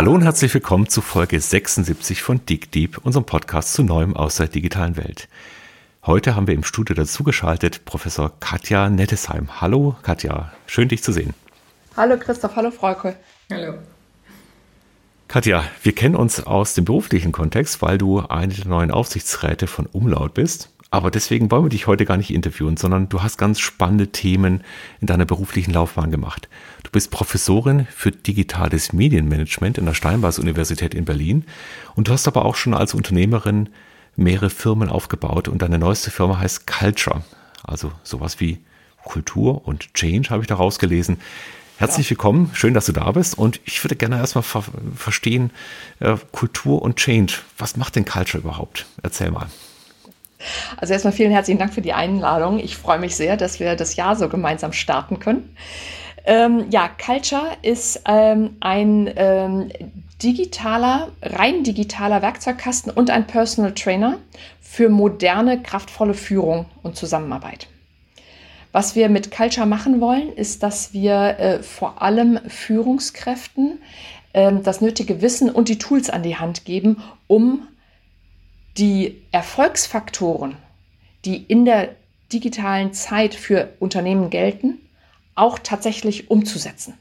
Hallo und herzlich willkommen zu Folge 76 von Dig Deep, unserem Podcast zu Neuem aus der digitalen Welt. Heute haben wir im Studio dazugeschaltet Professor Katja Nettesheim. Hallo Katja, schön dich zu sehen. Hallo Christoph, hallo Frauke. Hallo. Katja, wir kennen uns aus dem beruflichen Kontext, weil du eine der neuen Aufsichtsräte von Umlaut bist. Aber deswegen wollen wir dich heute gar nicht interviewen, sondern du hast ganz spannende Themen in deiner beruflichen Laufbahn gemacht. Du bist Professorin für digitales Medienmanagement in der Steinbachs-Universität in Berlin und du hast aber auch schon als Unternehmerin mehrere Firmen aufgebaut und deine neueste Firma heißt Culture, also sowas wie Kultur und Change habe ich da rausgelesen. Herzlich willkommen, schön, dass du da bist und ich würde gerne erstmal ver verstehen, äh, Kultur und Change, was macht denn Culture überhaupt? Erzähl mal. Also erstmal vielen herzlichen Dank für die Einladung. Ich freue mich sehr, dass wir das Jahr so gemeinsam starten können. Ähm, ja, Culture ist ähm, ein ähm, digitaler, rein digitaler Werkzeugkasten und ein Personal Trainer für moderne, kraftvolle Führung und Zusammenarbeit. Was wir mit Culture machen wollen, ist, dass wir äh, vor allem Führungskräften äh, das nötige Wissen und die Tools an die Hand geben, um die Erfolgsfaktoren, die in der digitalen Zeit für Unternehmen gelten, auch tatsächlich umzusetzen.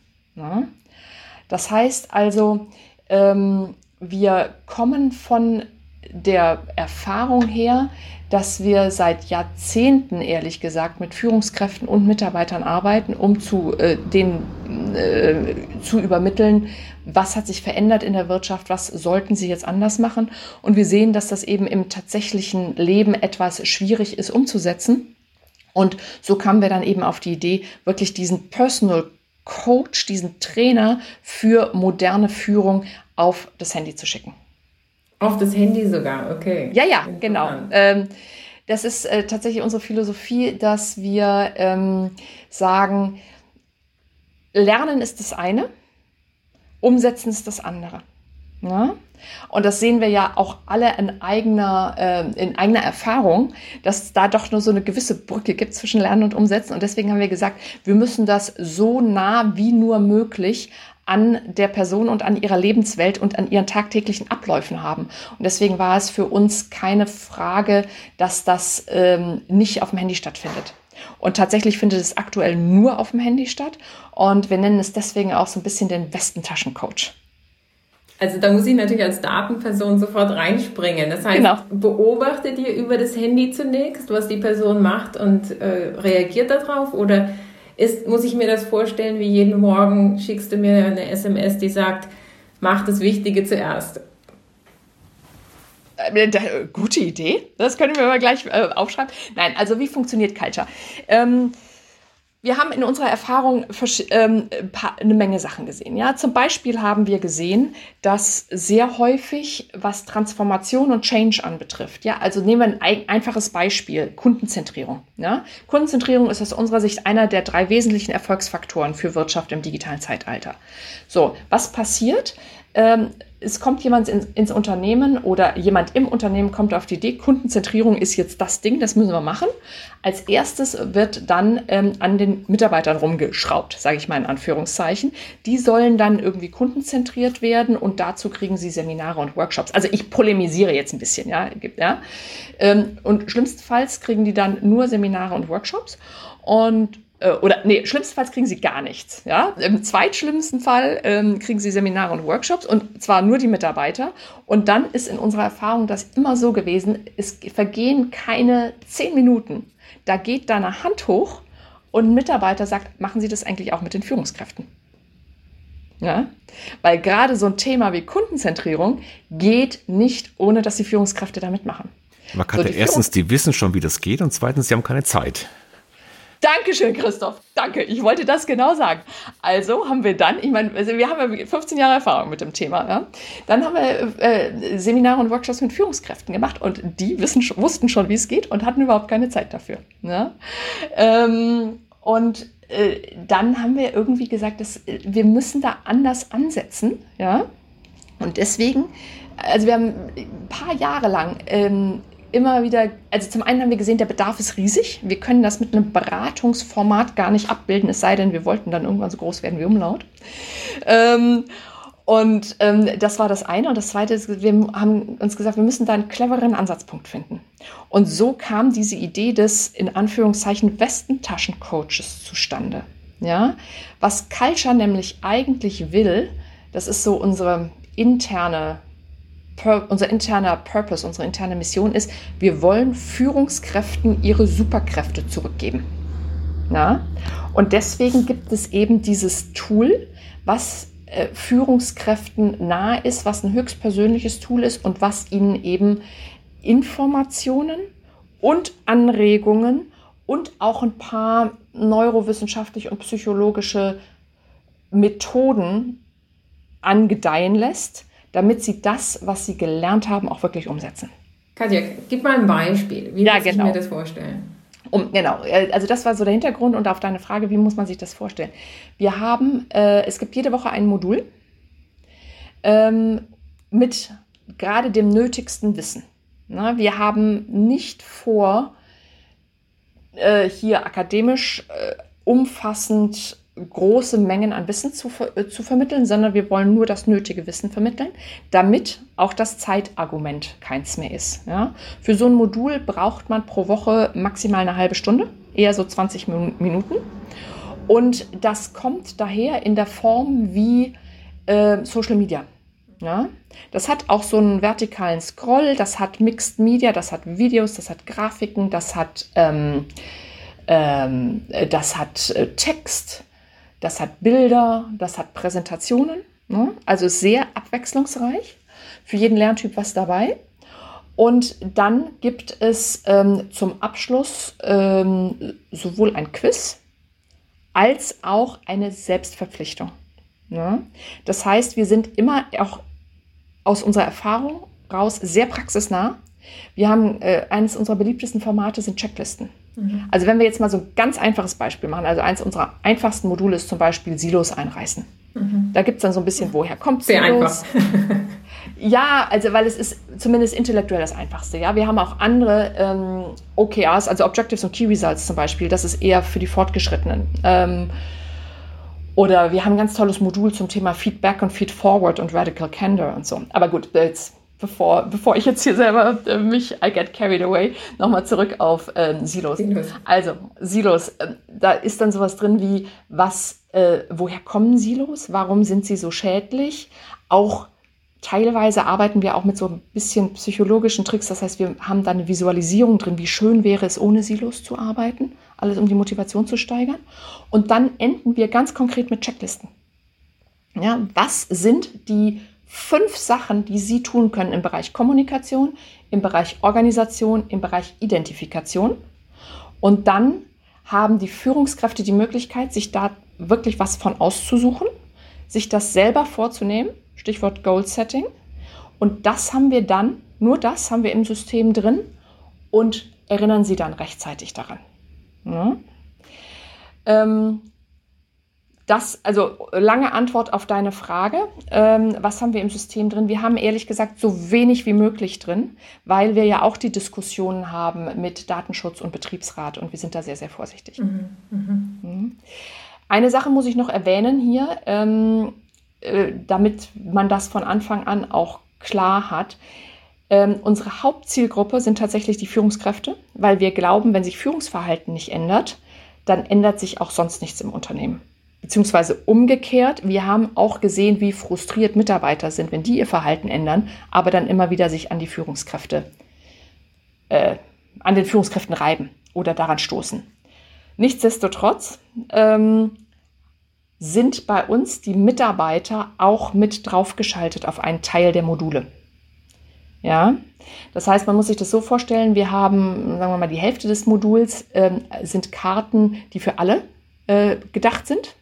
Das heißt also, ähm, wir kommen von der Erfahrung her, dass wir seit Jahrzehnten, ehrlich gesagt, mit Führungskräften und Mitarbeitern arbeiten, um zu, äh, den, äh, zu übermitteln, was hat sich verändert in der Wirtschaft, was sollten sie jetzt anders machen. Und wir sehen, dass das eben im tatsächlichen Leben etwas schwierig ist umzusetzen. Und so kamen wir dann eben auf die Idee, wirklich diesen Personal Coach, diesen Trainer für moderne Führung auf das Handy zu schicken. Auf das Handy sogar, okay. Ja, ja, genau. Ähm, das ist äh, tatsächlich unsere Philosophie, dass wir ähm, sagen, Lernen ist das eine, Umsetzen ist das andere. Ja? Und das sehen wir ja auch alle in eigener, äh, in eigener Erfahrung, dass es da doch nur so eine gewisse Brücke gibt zwischen Lernen und Umsetzen. Und deswegen haben wir gesagt, wir müssen das so nah wie nur möglich an der Person und an ihrer Lebenswelt und an ihren tagtäglichen Abläufen haben. Und deswegen war es für uns keine Frage, dass das ähm, nicht auf dem Handy stattfindet. Und tatsächlich findet es aktuell nur auf dem Handy statt. Und wir nennen es deswegen auch so ein bisschen den Westentaschencoach. Also da muss ich natürlich als Datenperson sofort reinspringen. Das heißt, genau. beobachtet ihr über das Handy zunächst, was die Person macht und äh, reagiert darauf? Oder ist, muss ich mir das vorstellen, wie jeden Morgen schickst du mir eine SMS, die sagt, mach das Wichtige zuerst? Äh, gute Idee. Das können wir mal gleich äh, aufschreiben. Nein, also wie funktioniert Culture? Ähm, wir haben in unserer Erfahrung ähm, eine Menge Sachen gesehen. Ja, zum Beispiel haben wir gesehen, dass sehr häufig, was Transformation und Change anbetrifft, ja, also nehmen wir ein einfaches Beispiel: Kundenzentrierung. Ja, Kundenzentrierung ist aus unserer Sicht einer der drei wesentlichen Erfolgsfaktoren für Wirtschaft im digitalen Zeitalter. So, was passiert? Ähm, es kommt jemand ins, ins, Unternehmen oder jemand im Unternehmen kommt auf die Idee, Kundenzentrierung ist jetzt das Ding, das müssen wir machen. Als erstes wird dann ähm, an den Mitarbeitern rumgeschraubt, sage ich mal in Anführungszeichen. Die sollen dann irgendwie kundenzentriert werden und dazu kriegen sie Seminare und Workshops. Also ich polemisiere jetzt ein bisschen, ja. ja. Ähm, und schlimmstenfalls kriegen die dann nur Seminare und Workshops und oder nee, schlimmstenfalls kriegen sie gar nichts. Ja? Im zweitschlimmsten Fall ähm, kriegen sie Seminare und Workshops und zwar nur die Mitarbeiter. Und dann ist in unserer Erfahrung das immer so gewesen, es vergehen keine zehn Minuten. Da geht da eine Hand hoch und ein Mitarbeiter sagt, machen Sie das eigentlich auch mit den Führungskräften? Ja? Weil gerade so ein Thema wie Kundenzentrierung geht nicht, ohne dass die Führungskräfte da mitmachen. Man kann so, die erstens, die wissen schon, wie das geht und zweitens, sie haben keine Zeit. Dankeschön, Christoph. Danke. Ich wollte das genau sagen. Also haben wir dann, ich meine, also wir haben ja 15 Jahre Erfahrung mit dem Thema. Ja? Dann haben wir äh, Seminare und Workshops mit Führungskräften gemacht und die wissen, wussten schon, wie es geht und hatten überhaupt keine Zeit dafür. Ne? Ähm, und äh, dann haben wir irgendwie gesagt, dass, äh, wir müssen da anders ansetzen. Ja? Und deswegen, also wir haben ein paar Jahre lang ähm, immer wieder, also zum einen haben wir gesehen, der Bedarf ist riesig. Wir können das mit einem Beratungsformat gar nicht abbilden, es sei denn, wir wollten dann irgendwann so groß werden wie Umlaut. Ähm, Und ähm, das war das eine. Und das zweite ist, wir haben uns gesagt, wir müssen da einen cleveren Ansatzpunkt finden. Und so kam diese Idee des, in Anführungszeichen, Westentaschencoaches zustande. Ja? Was Culture nämlich eigentlich will, das ist so unsere interne unser interner Purpose, unsere interne Mission ist, wir wollen Führungskräften ihre Superkräfte zurückgeben. Na? Und deswegen gibt es eben dieses Tool, was äh, Führungskräften nahe ist, was ein höchstpersönliches Tool ist und was ihnen eben Informationen und Anregungen und auch ein paar neurowissenschaftliche und psychologische Methoden angedeihen lässt, damit sie das, was sie gelernt haben, auch wirklich umsetzen. Katja, gib mal ein Beispiel. Wie ja, muss genau. ich mir genau. das vorstellen? Um, genau, äh, also das war so der Hintergrund und auf deine Frage, wie muss man sich das vorstellen? Wir haben, äh, es gibt jede Woche ein Modul ähm, mit gerade dem nötigsten Wissen. Na, wir haben nicht vor, äh, hier akademisch äh, umfassend große Mengen an Wissen zu, äh, zu vermitteln, sondern wir wollen nur das nötige Wissen vermitteln, damit auch das Zeitargument keins mehr ist. Ja? Für so ein Modul braucht man pro Woche maximal eine halbe Stunde, eher so 20 Minuten. Und das kommt daher in der Form wie äh, Social Media. Ja? Das hat auch so einen vertikalen Scroll, das hat Mixed Media, das hat Videos, das hat Grafiken, das hat, ähm, ähm, das hat äh, Text, das hat Bilder, das hat Präsentationen. Ne? Also sehr abwechslungsreich. Für jeden Lerntyp was dabei. Und dann gibt es ähm, zum Abschluss ähm, sowohl ein Quiz als auch eine Selbstverpflichtung. Ne? Das heißt, wir sind immer auch aus unserer Erfahrung raus sehr praxisnah. Wir haben äh, eines unserer beliebtesten Formate sind Checklisten. Mhm. Also wenn wir jetzt mal so ein ganz einfaches Beispiel machen, also eins unserer einfachsten Module ist zum Beispiel Silos einreißen. Mhm. Da gibt es dann so ein bisschen, woher kommt Sehr Silos? einfach. ja, also weil es ist zumindest intellektuell das Einfachste. Ja, wir haben auch andere ähm, OKRs, also Objectives und Key Results zum Beispiel. Das ist eher für die Fortgeschrittenen. Ähm, oder wir haben ein ganz tolles Modul zum Thema Feedback und Feedforward und Radical Candor und so. Aber gut, jetzt bevor, bevor ich jetzt hier selber äh, mich, I get carried away, nochmal zurück auf äh, Silos. Silos. Also, Silos, äh, da ist dann sowas drin wie, was, äh, woher kommen Silos? Warum sind sie so schädlich? Auch teilweise arbeiten wir auch mit so ein bisschen psychologischen Tricks. Das heißt, wir haben da eine Visualisierung drin, wie schön wäre es, ohne Silos zu arbeiten. Alles, um die Motivation zu steigern. Und dann enden wir ganz konkret mit Checklisten. Ja, was sind die fünf Sachen, die Sie tun können im Bereich Kommunikation, im Bereich Organisation, im Bereich Identifikation. Und dann haben die Führungskräfte die Möglichkeit, sich da wirklich was von auszusuchen, sich das selber vorzunehmen, Stichwort Goal Setting. Und das haben wir dann, nur das haben wir im System drin und erinnern Sie dann rechtzeitig daran. Ja. Ähm, das, also lange Antwort auf deine Frage. Ähm, was haben wir im System drin? Wir haben ehrlich gesagt so wenig wie möglich drin, weil wir ja auch die Diskussionen haben mit Datenschutz und Betriebsrat und wir sind da sehr, sehr vorsichtig. Mhm. Mhm. mhm. Eine Sache muss ich noch erwähnen hier, ähm, äh, damit man das von Anfang an auch klar hat. Ähm, unsere Hauptzielgruppe sind tatsächlich die Führungskräfte, weil wir glauben, wenn sich Führungsverhalten nicht ändert, dann ändert sich auch sonst nichts im Unternehmen. Beziehungsweise umgekehrt, wir haben auch gesehen, wie frustriert Mitarbeiter sind, wenn die ihr Verhalten ändern, aber dann immer wieder sich an die Führungskräfte, äh, an den Führungskräften reiben oder daran stoßen. Nichtsdestotrotz ähm, sind bei uns die Mitarbeiter auch mit draufgeschaltet auf einen Teil der Module. Ja, das heißt, man muss sich das so vorstellen, wir haben, sagen wir mal, die Hälfte des Moduls ähm, sind Karten, die für alle äh, gedacht sind.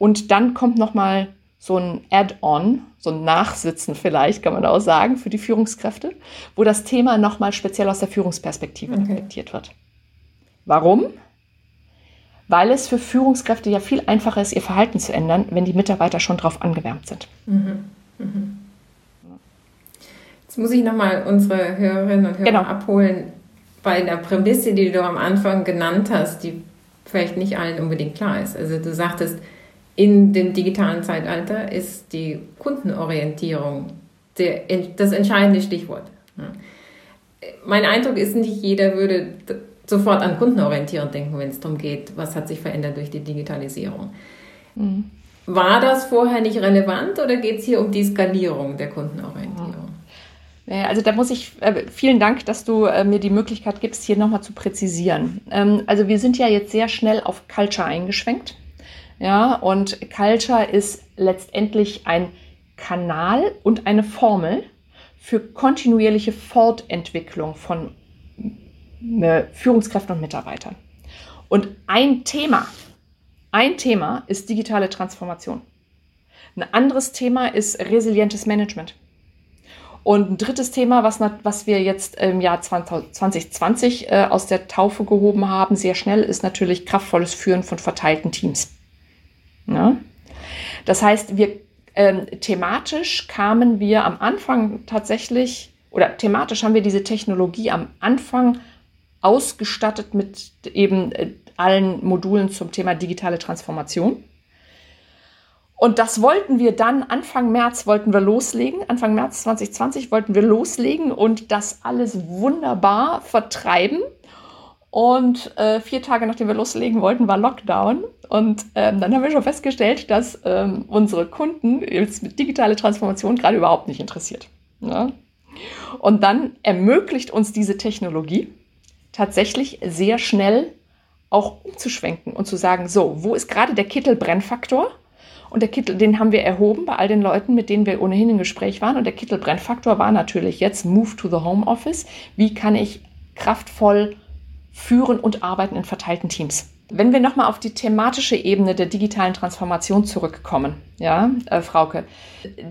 Und dann kommt nochmal so ein Add-on, so ein Nachsitzen vielleicht, kann man auch sagen, für die Führungskräfte, wo das Thema nochmal speziell aus der Führungsperspektive okay. reflektiert wird. Warum? Weil es für Führungskräfte ja viel einfacher ist, ihr Verhalten zu ändern, wenn die Mitarbeiter schon darauf angewärmt sind. Mhm. Mhm. Jetzt muss ich nochmal unsere Hörerinnen und Hörer genau. abholen bei der Prämisse, die du am Anfang genannt hast, die vielleicht nicht allen unbedingt klar ist. Also du sagtest, in dem digitalen Zeitalter ist die Kundenorientierung der, das entscheidende Stichwort. Mein Eindruck ist, nicht jeder würde sofort an Kundenorientierung denken, wenn es darum geht, was hat sich verändert durch die Digitalisierung. Mhm. War das vorher nicht relevant oder geht es hier um die Skalierung der Kundenorientierung? Also da muss ich, äh, vielen Dank, dass du äh, mir die Möglichkeit gibst, hier nochmal zu präzisieren. Ähm, also wir sind ja jetzt sehr schnell auf Culture eingeschwenkt. Ja, und Culture ist letztendlich ein Kanal und eine Formel für kontinuierliche Fortentwicklung von äh, Führungskräften und Mitarbeitern. Und ein Thema, ein Thema ist digitale Transformation. Ein anderes Thema ist resilientes Management. Und ein drittes Thema, was, was wir jetzt im Jahr 2020 äh, aus der Taufe gehoben haben, sehr schnell, ist natürlich kraftvolles Führen von verteilten Teams. Ja? Das heißt, wir ähm, thematisch kamen wir am Anfang tatsächlich, oder thematisch haben wir diese Technologie am Anfang ausgestattet mit eben äh, allen Modulen zum Thema digitale Transformation. Und das wollten wir dann Anfang März wollten wir loslegen. Anfang März 2020 wollten wir loslegen und das alles wunderbar vertreiben. Und äh, vier Tage nachdem wir loslegen wollten, war Lockdown. Und ähm, dann haben wir schon festgestellt, dass ähm, unsere Kunden jetzt mit digitale Transformation gerade überhaupt nicht interessiert. Ne? Und dann ermöglicht uns diese Technologie tatsächlich sehr schnell auch umzuschwenken und zu sagen, so, wo ist gerade der Kittelbrennfaktor? Und der Kittel, den haben wir erhoben bei all den Leuten, mit denen wir ohnehin im Gespräch waren. Und der Kittelbrennfaktor war natürlich jetzt Move to the Home Office. Wie kann ich kraftvoll führen und arbeiten in verteilten Teams? Wenn wir nochmal auf die thematische Ebene der digitalen Transformation zurückkommen, ja, äh, Frauke,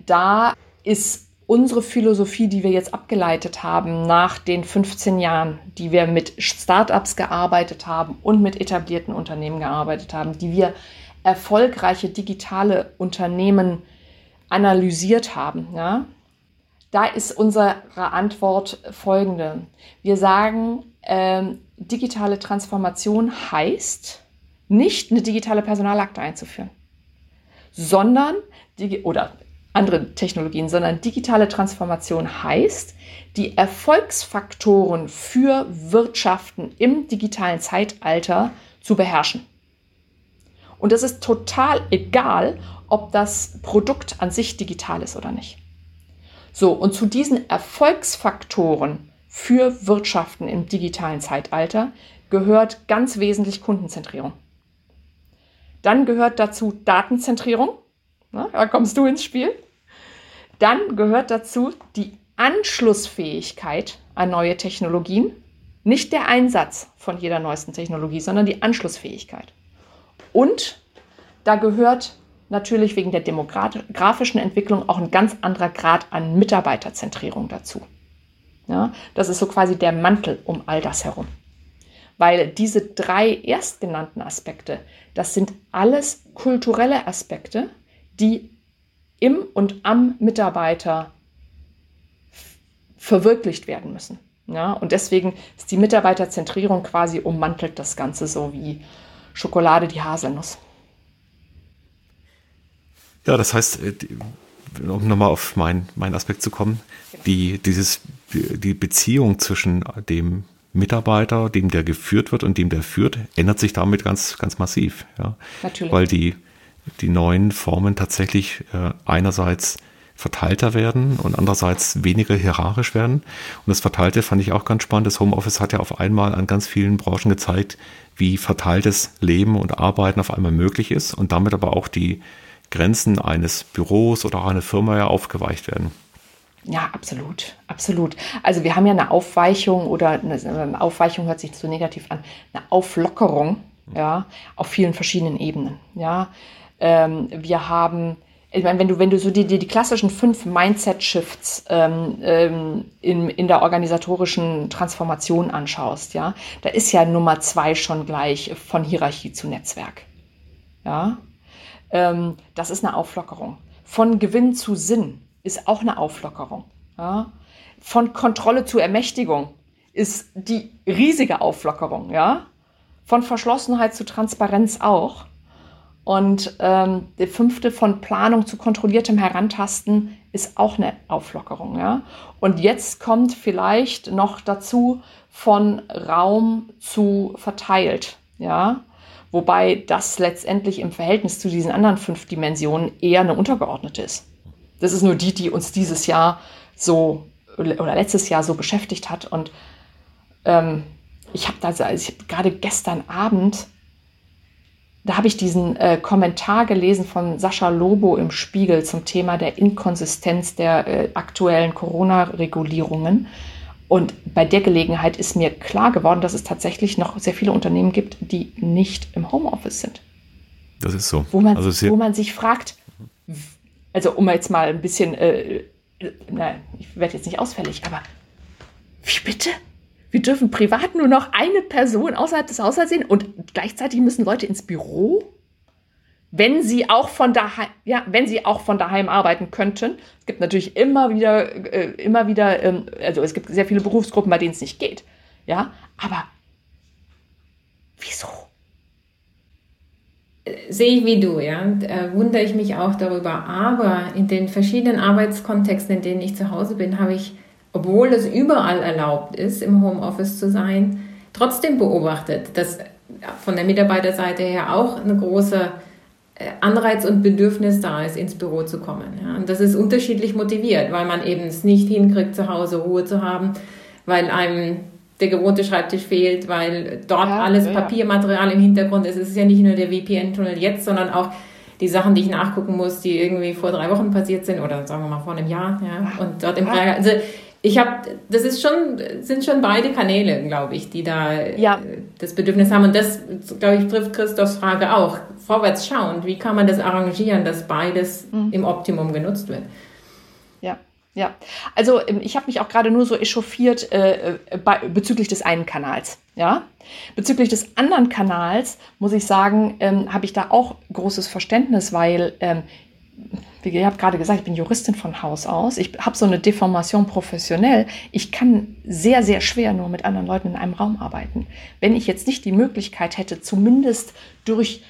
da ist unsere Philosophie, die wir jetzt abgeleitet haben nach den 15 Jahren, die wir mit Startups gearbeitet haben und mit etablierten Unternehmen gearbeitet haben, die wir erfolgreiche digitale Unternehmen analysiert haben, ja, da ist unsere Antwort folgende. Wir sagen, ähm, digitale Transformation heißt nicht eine digitale Personalakte einzuführen, sondern oder andere Technologien, sondern digitale Transformation heißt, die Erfolgsfaktoren für Wirtschaften im digitalen Zeitalter zu beherrschen. Und es ist total egal, ob das Produkt an sich digital ist oder nicht. So, und zu diesen Erfolgsfaktoren für Wirtschaften im digitalen Zeitalter gehört ganz wesentlich Kundenzentrierung. Dann gehört dazu Datenzentrierung. Na, da kommst du ins Spiel. Dann gehört dazu die Anschlussfähigkeit an neue Technologien. Nicht der Einsatz von jeder neuesten Technologie, sondern die Anschlussfähigkeit. Und da gehört natürlich wegen der demografischen Entwicklung auch ein ganz anderer Grad an Mitarbeiterzentrierung dazu. Ja, das ist so quasi der Mantel um all das herum. Weil diese drei erstgenannten Aspekte, das sind alles kulturelle Aspekte, die im und am Mitarbeiter verwirklicht werden müssen. Ja, und deswegen ist die Mitarbeiterzentrierung quasi ummantelt das Ganze so wie Schokolade die Haselnuss. Ja, das heißt, äh, um nochmal auf meinen mein Aspekt zu kommen, die, dieses, die Beziehung zwischen dem Mitarbeiter, dem der geführt wird und dem der führt, ändert sich damit ganz, ganz massiv. Ja? Natürlich. Weil die, die neuen Formen tatsächlich äh, einerseits verteilter werden und andererseits weniger hierarchisch werden. Und das Verteilte fand ich auch ganz spannend. Das Homeoffice hat ja auf einmal an ganz vielen Branchen gezeigt, wie verteiltes Leben und Arbeiten auf einmal möglich ist und damit aber auch die Grenzen eines Büros oder auch einer Firma ja aufgeweicht werden. Ja, absolut, absolut. Also wir haben ja eine Aufweichung oder eine Aufweichung hört sich so negativ an, eine Auflockerung, ja, auf vielen verschiedenen Ebenen. Ja, ähm, wir haben ich meine, wenn du, wenn du so die, die, die klassischen fünf Mindset-Shifts ähm, ähm, in, in der organisatorischen Transformation anschaust, ja, da ist ja Nummer zwei schon gleich von Hierarchie zu Netzwerk. Ja, ähm, das ist eine Auflockerung. Von Gewinn zu Sinn ist auch eine Auflockerung. Ja. Von Kontrolle zu Ermächtigung ist die riesige Auflockerung, ja. Von Verschlossenheit zu Transparenz auch. Und ähm, der fünfte von Planung zu kontrolliertem Herantasten ist auch eine Auflockerung. Ja? Und jetzt kommt vielleicht noch dazu von Raum zu verteilt. Ja? Wobei das letztendlich im Verhältnis zu diesen anderen fünf Dimensionen eher eine untergeordnete ist. Das ist nur die, die uns dieses Jahr so oder letztes Jahr so beschäftigt hat. Und ähm, ich habe also hab gerade gestern Abend, da habe ich diesen äh, Kommentar gelesen von Sascha Lobo im Spiegel zum Thema der Inkonsistenz der äh, aktuellen Corona-Regulierungen. Und bei der Gelegenheit ist mir klar geworden, dass es tatsächlich noch sehr viele Unternehmen gibt, die nicht im Homeoffice sind. Das ist so. Wo man, also wo man sich fragt, also um jetzt mal ein bisschen, äh, nein, ich werde jetzt nicht ausfällig, aber wie bitte? Wir dürfen privat nur noch eine Person außerhalb des Haushalts sehen und gleichzeitig müssen Leute ins Büro? Wenn sie auch von daheim, ja, wenn sie auch von daheim arbeiten könnten. Es gibt natürlich immer wieder, äh, immer wieder, ähm, also es gibt sehr viele Berufsgruppen, bei denen es nicht geht. Ja, aber wieso? Äh, sehe ich wie du, ja, äh, wundere ich mich auch darüber. Aber in den verschiedenen Arbeitskontexten, in denen ich zu Hause bin, habe ich, obwohl es überall erlaubt ist, im Homeoffice zu sein, trotzdem beobachtet, dass von der Mitarbeiterseite her auch eine große äh, Anreiz und Bedürfnis da ist, ins Büro zu kommen. Ja. Und das ist unterschiedlich motiviert, weil man eben es nicht hinkriegt, zu Hause Ruhe zu haben, weil einem der gewohnte Schreibtisch fehlt, weil dort ja, alles ja, Papiermaterial im Hintergrund ist. Es ist ja nicht nur der VPN-Tunnel jetzt, sondern auch die Sachen, die ich nachgucken muss, die irgendwie vor drei Wochen passiert sind oder sagen wir mal vor einem Jahr. Ja. Und dort im also ich habe, das ist schon, sind schon beide Kanäle, glaube ich, die da ja. Äh, das Bedürfnis haben. Und das, glaube ich, trifft Christophs Frage auch. Vorwärts schauen, wie kann man das arrangieren, dass beides mhm. im Optimum genutzt wird? Ja. Ja, also ähm, ich habe mich auch gerade nur so echauffiert äh, äh, bei, bezüglich des einen Kanals. Ja, bezüglich des anderen Kanals muss ich sagen, ähm, habe ich da auch großes Verständnis, weil ähm, wie ihr habt gerade gesagt, ich bin Juristin von Haus aus. Ich habe so eine Deformation professionell. Ich kann sehr, sehr schwer nur mit anderen Leuten in einem Raum arbeiten. Wenn ich jetzt nicht die Möglichkeit hätte, zumindest durch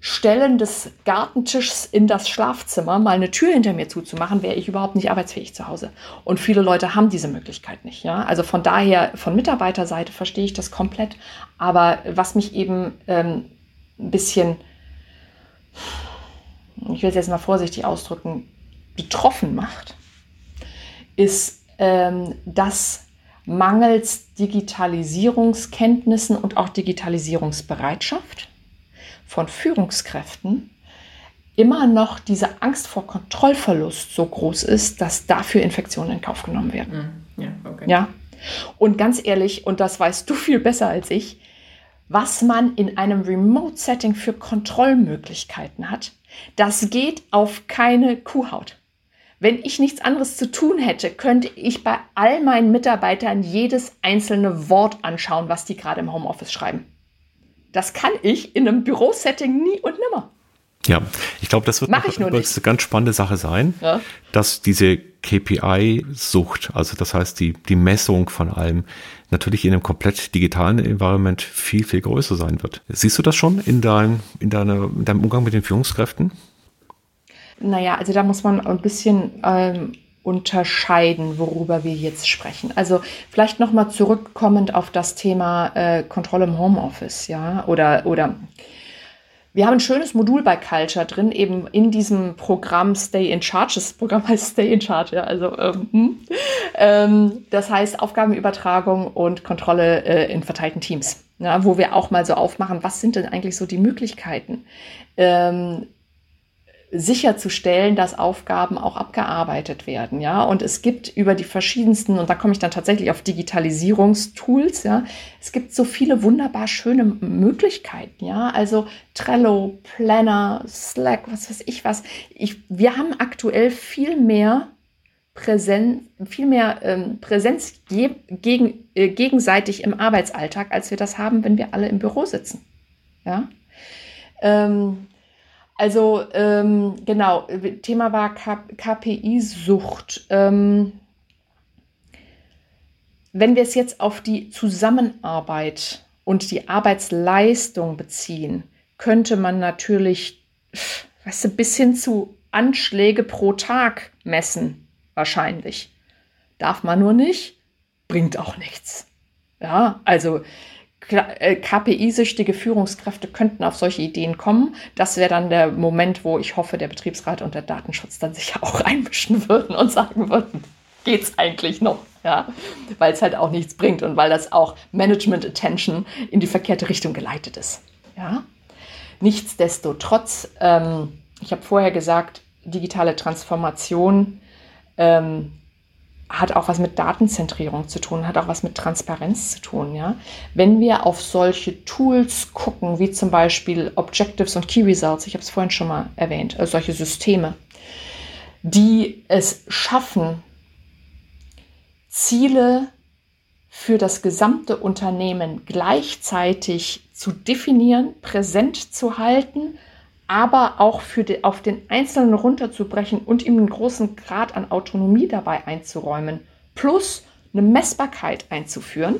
Stellen des Gartentischs in das Schlafzimmer mal eine Tür hinter mir zuzumachen, wäre ich überhaupt nicht arbeitsfähig zu Hause. Und viele Leute haben diese Möglichkeit nicht. Ja? Also von daher, von Mitarbeiterseite verstehe ich das komplett. Aber was mich eben ähm, ein bisschen ich will es jetzt mal vorsichtig ausdrücken, betroffen macht, ist, ähm, dass mangels Digitalisierungskenntnissen und auch Digitalisierungsbereitschaft von Führungskräften immer noch diese Angst vor Kontrollverlust so groß ist, dass dafür Infektionen in Kauf genommen werden. Mhm. Ja, okay. ja? Und ganz ehrlich, und das weißt du viel besser als ich, was man in einem Remote-Setting für Kontrollmöglichkeiten hat, das geht auf keine Kuhhaut. Wenn ich nichts anderes zu tun hätte, könnte ich bei all meinen Mitarbeitern jedes einzelne Wort anschauen, was die gerade im Homeoffice schreiben. Das kann ich in einem Bürosetting nie und nimmer. Ja, ich glaube, das wird noch, noch eine ganz spannende Sache sein, ja. dass diese KPI-Sucht, also das heißt die, die Messung von allem, natürlich in einem komplett digitalen Environment viel, viel größer sein wird. Siehst du das schon in, dein, in, deiner, in deinem Umgang mit den Führungskräften? Naja, also da muss man ein bisschen ähm, unterscheiden, worüber wir jetzt sprechen. Also vielleicht nochmal zurückkommend auf das Thema äh, Kontrolle im Homeoffice, ja, oder, oder wir haben ein schönes Modul bei Culture drin, eben in diesem Programm Stay in Charge. Das Programm heißt Stay in Charge, ja, also ähm, hm. ähm, das heißt Aufgabenübertragung und Kontrolle äh, in verteilten Teams, ja, wo wir auch mal so aufmachen, was sind denn eigentlich so die Möglichkeiten? Ähm, sicherzustellen, dass Aufgaben auch abgearbeitet werden, ja. Und es gibt über die verschiedensten, und da komme ich dann tatsächlich auf Digitalisierungstools, ja. Es gibt so viele wunderbar schöne Möglichkeiten, ja. Also Trello, Planner, Slack, was weiß ich was. Ich, wir haben aktuell viel mehr Präsenz, viel mehr ähm, Präsenz ge gegen, äh, gegenseitig im Arbeitsalltag, als wir das haben, wenn wir alle im Büro sitzen, ja. Ähm, also ähm, genau, Thema war KPI-Sucht. Ähm, wenn wir es jetzt auf die Zusammenarbeit und die Arbeitsleistung beziehen, könnte man natürlich, weißt du, bis hin zu Anschläge pro Tag messen, wahrscheinlich. Darf man nur nicht, bringt auch nichts. Ja, also KPI-süchtige Führungskräfte könnten auf solche Ideen kommen. Das wäre dann der Moment, wo ich hoffe, der Betriebsrat und der Datenschutz dann sich auch einmischen würden und sagen würden, geht's eigentlich noch? Ja, weil es halt auch nichts bringt und weil das auch Management Attention in die verkehrte Richtung geleitet ist. Ja, nichtsdestotrotz, ähm, ich habe vorher gesagt, digitale Transformation ähm, hat auch was mit Datenzentrierung zu tun, hat auch was mit Transparenz zu tun. Ja? Wenn wir auf solche Tools gucken, wie zum Beispiel Objectives und Key Results, ich habe es vorhin schon mal erwähnt, also solche Systeme, die es schaffen, Ziele für das gesamte Unternehmen gleichzeitig zu definieren, präsent zu halten, aber auch für die, auf den Einzelnen runterzubrechen und ihm einen großen Grad an Autonomie dabei einzuräumen, plus eine Messbarkeit einzuführen,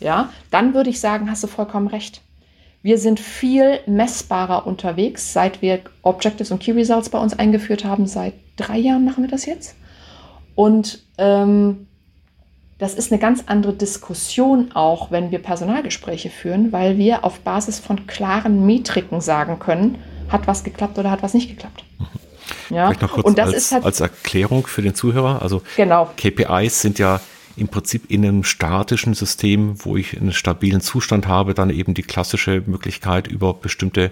ja, dann würde ich sagen, hast du vollkommen recht. Wir sind viel messbarer unterwegs, seit wir Objectives und Key Results bei uns eingeführt haben. Seit drei Jahren machen wir das jetzt. Und ähm, das ist eine ganz andere Diskussion auch, wenn wir Personalgespräche führen, weil wir auf Basis von klaren Metriken sagen können, hat was geklappt oder hat was nicht geklappt. Ja, Vielleicht noch kurz und das als, ist halt, als Erklärung für den Zuhörer. Also genau. KPIs sind ja im Prinzip in einem statischen System, wo ich einen stabilen Zustand habe, dann eben die klassische Möglichkeit über bestimmte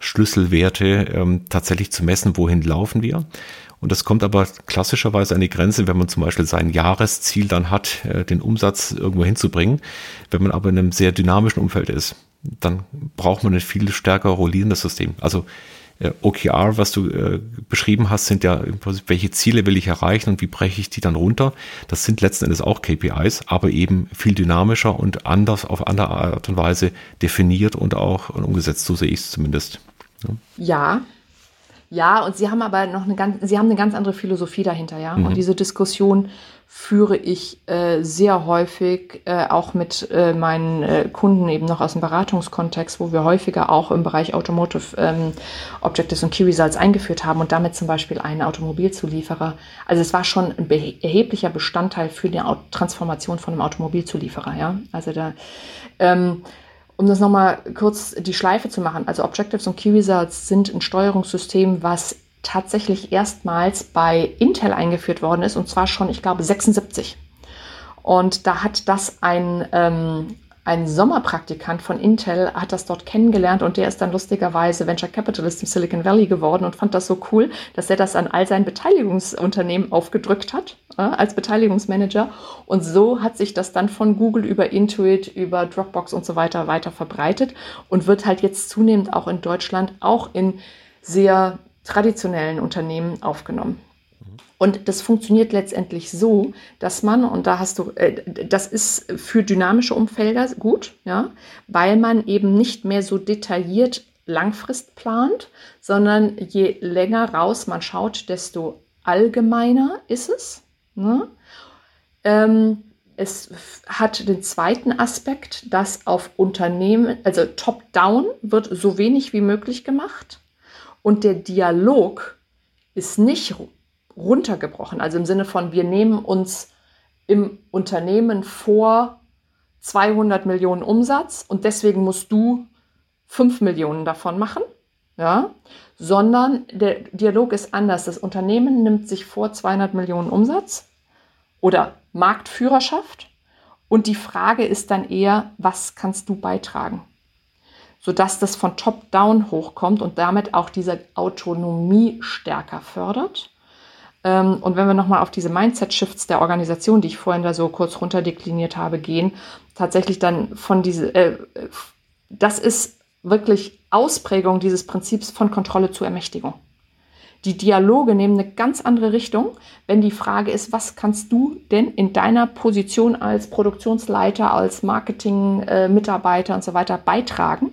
Schlüsselwerte ähm, tatsächlich zu messen, wohin laufen wir. Und das kommt aber klassischerweise an die Grenze, wenn man zum Beispiel sein Jahresziel dann hat, äh, den Umsatz irgendwo hinzubringen. Wenn man aber in einem sehr dynamischen Umfeld ist, dann braucht man ein viel stärker rollierendes System. Also äh, OKR, was du äh, beschrieben hast, sind ja welche Ziele will ich erreichen und wie breche ich die dann runter. Das sind letzten Endes auch KPIs, aber eben viel dynamischer und anders auf andere Art und Weise definiert und auch umgesetzt. So sehe ich es zumindest. Ja. ja. Ja, und sie haben aber noch eine ganz, sie haben eine ganz andere Philosophie dahinter, ja. Mhm. Und diese Diskussion führe ich äh, sehr häufig äh, auch mit äh, meinen äh, Kunden eben noch aus dem Beratungskontext, wo wir häufiger auch im Bereich Automotive ähm, Objectives und Key Results eingeführt haben und damit zum Beispiel einen Automobilzulieferer. Also es war schon ein erheblicher Bestandteil für die Transformation von einem Automobilzulieferer, ja. Also da ähm, um das nochmal kurz die Schleife zu machen, also Objectives und Key Results sind ein Steuerungssystem, was tatsächlich erstmals bei Intel eingeführt worden ist, und zwar schon, ich glaube, 76. Und da hat das ein, ähm, ein Sommerpraktikant von Intel, hat das dort kennengelernt und der ist dann lustigerweise Venture Capitalist im Silicon Valley geworden und fand das so cool, dass er das an all seinen Beteiligungsunternehmen aufgedrückt hat, als Beteiligungsmanager. Und so hat sich das dann von Google über Intuit, über Dropbox und so weiter weiter verbreitet und wird halt jetzt zunehmend auch in Deutschland, auch in sehr traditionellen Unternehmen aufgenommen. Und das funktioniert letztendlich so, dass man, und da hast du, äh, das ist für dynamische Umfelder gut, ja, weil man eben nicht mehr so detailliert langfrist plant, sondern je länger raus man schaut, desto allgemeiner ist es. Ne? Ähm, es hat den zweiten Aspekt, dass auf Unternehmen, also top-down wird so wenig wie möglich gemacht und der Dialog ist nicht runtergebrochen. Also im Sinne von, wir nehmen uns im Unternehmen vor 200 Millionen Umsatz und deswegen musst du 5 Millionen davon machen. Ja, sondern der Dialog ist anders. Das Unternehmen nimmt sich vor 200 Millionen Umsatz oder Marktführerschaft und die Frage ist dann eher, was kannst du beitragen? sodass das von Top-Down hochkommt und damit auch diese Autonomie stärker fördert. Ähm, und wenn wir nochmal auf diese Mindset-Shifts der Organisation, die ich vorhin da so kurz runterdekliniert habe, gehen, tatsächlich dann von diese, äh, das ist wirklich Ausprägung dieses Prinzips von Kontrolle zu Ermächtigung. Die Dialoge nehmen eine ganz andere Richtung, wenn die Frage ist, was kannst du denn in deiner Position als Produktionsleiter, als Marketing-Mitarbeiter und so weiter beitragen,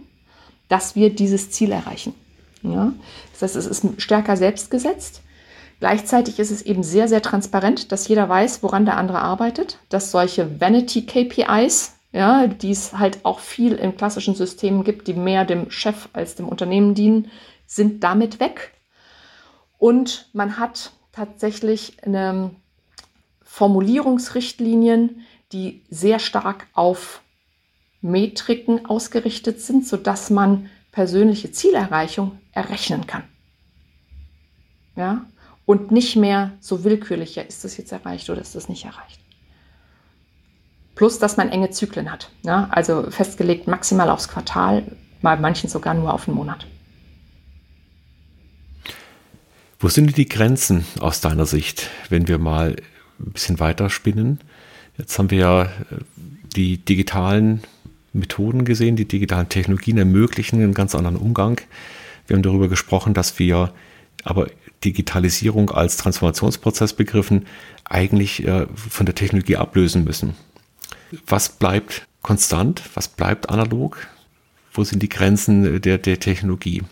dass wir dieses Ziel erreichen. Ja? Das heißt, es ist stärker selbstgesetzt. Gleichzeitig ist es eben sehr, sehr transparent, dass jeder weiß, woran der andere arbeitet, dass solche Vanity-KPIs ja, die es halt auch viel in klassischen Systemen gibt, die mehr dem Chef als dem Unternehmen dienen, sind damit weg. Und man hat tatsächlich eine Formulierungsrichtlinien, die sehr stark auf Metriken ausgerichtet sind, sodass man persönliche Zielerreichung errechnen kann. Ja? Und nicht mehr so willkürlich, ja, ist das jetzt erreicht oder ist das nicht erreicht. Plus, dass man enge Zyklen hat. Ja? Also festgelegt maximal aufs Quartal, bei manchen sogar nur auf einen Monat. Wo sind die Grenzen aus deiner Sicht, wenn wir mal ein bisschen weiter spinnen? Jetzt haben wir ja äh, die digitalen Methoden gesehen, die digitalen Technologien ermöglichen einen ganz anderen Umgang. Wir haben darüber gesprochen, dass wir aber Digitalisierung als Transformationsprozess begriffen eigentlich äh, von der Technologie ablösen müssen. Was bleibt konstant? Was bleibt analog? Wo sind die Grenzen der, der Technologie?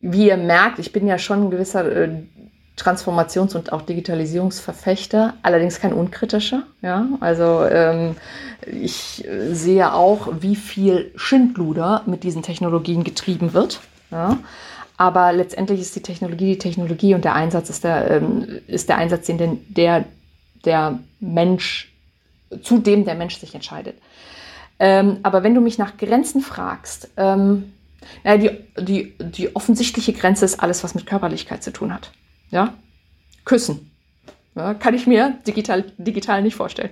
Wie ihr merkt, ich bin ja schon ein gewisser äh, Transformations- und auch Digitalisierungsverfechter, allerdings kein unkritischer. Ja? Also ähm, ich sehe auch, wie viel Schindluder mit diesen Technologien getrieben wird. Ja? Aber letztendlich ist die Technologie die Technologie und der Einsatz ist der, ähm, ist der Einsatz, den der, der Mensch, zu dem der Mensch sich entscheidet. Ähm, aber wenn du mich nach Grenzen fragst, ähm, na, die, die, die offensichtliche Grenze ist alles, was mit Körperlichkeit zu tun hat. Ja? Küssen. Ja, kann ich mir digital, digital nicht vorstellen.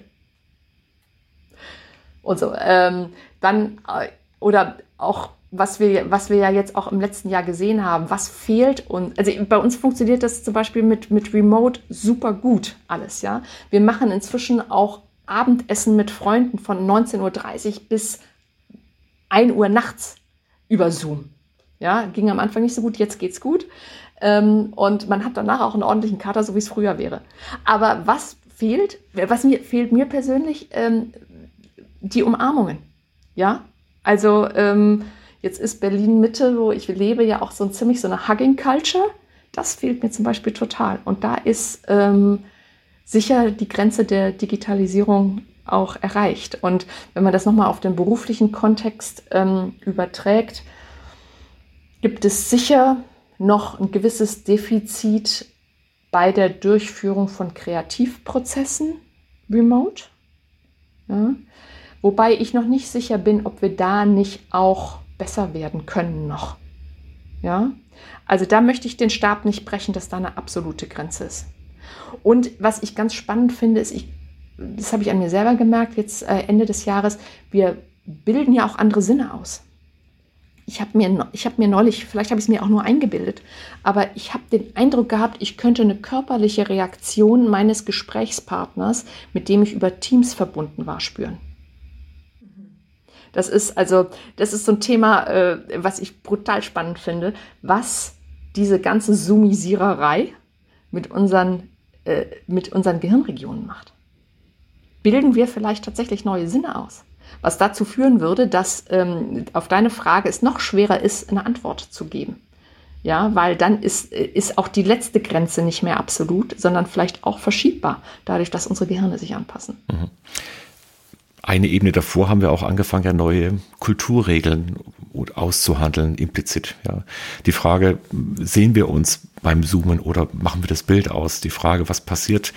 Und so. Ähm, dann, äh, oder auch was wir, was wir ja jetzt auch im letzten Jahr gesehen haben, was fehlt uns. Also bei uns funktioniert das zum Beispiel mit, mit Remote super gut alles, ja. Wir machen inzwischen auch Abendessen mit Freunden von 19.30 Uhr bis 1 Uhr nachts über Zoom. Ja, ging am Anfang nicht so gut, jetzt geht's gut. Ähm, und man hat danach auch einen ordentlichen Kater, so wie es früher wäre. Aber was fehlt, was mir fehlt mir persönlich, ähm, die Umarmungen. Ja, also ähm, Jetzt ist Berlin Mitte, wo ich lebe, ja auch so ein ziemlich so eine Hugging Culture. Das fehlt mir zum Beispiel total. Und da ist ähm, sicher die Grenze der Digitalisierung auch erreicht. Und wenn man das nochmal auf den beruflichen Kontext ähm, überträgt, gibt es sicher noch ein gewisses Defizit bei der Durchführung von Kreativprozessen remote. Ja. Wobei ich noch nicht sicher bin, ob wir da nicht auch besser werden können noch. Ja, also da möchte ich den Stab nicht brechen, dass da eine absolute Grenze ist. Und was ich ganz spannend finde, ist, ich, das habe ich an mir selber gemerkt, jetzt äh, Ende des Jahres, wir bilden ja auch andere Sinne aus. Ich habe mir, hab mir neulich, vielleicht habe ich es mir auch nur eingebildet, aber ich habe den Eindruck gehabt, ich könnte eine körperliche Reaktion meines Gesprächspartners, mit dem ich über Teams verbunden war, spüren. Das ist also, das ist so ein Thema, äh, was ich brutal spannend finde, was diese ganze Summisiererei mit unseren, äh, mit unseren Gehirnregionen macht. Bilden wir vielleicht tatsächlich neue Sinne aus? Was dazu führen würde, dass ähm, auf deine Frage es noch schwerer ist, eine Antwort zu geben. Ja, weil dann ist, ist auch die letzte Grenze nicht mehr absolut, sondern vielleicht auch verschiebbar, dadurch, dass unsere Gehirne sich anpassen. Mhm eine Ebene davor haben wir auch angefangen, ja neue Kulturregeln auszuhandeln, implizit. Ja. Die Frage, sehen wir uns beim Zoomen oder machen wir das Bild aus? Die Frage, was passiert,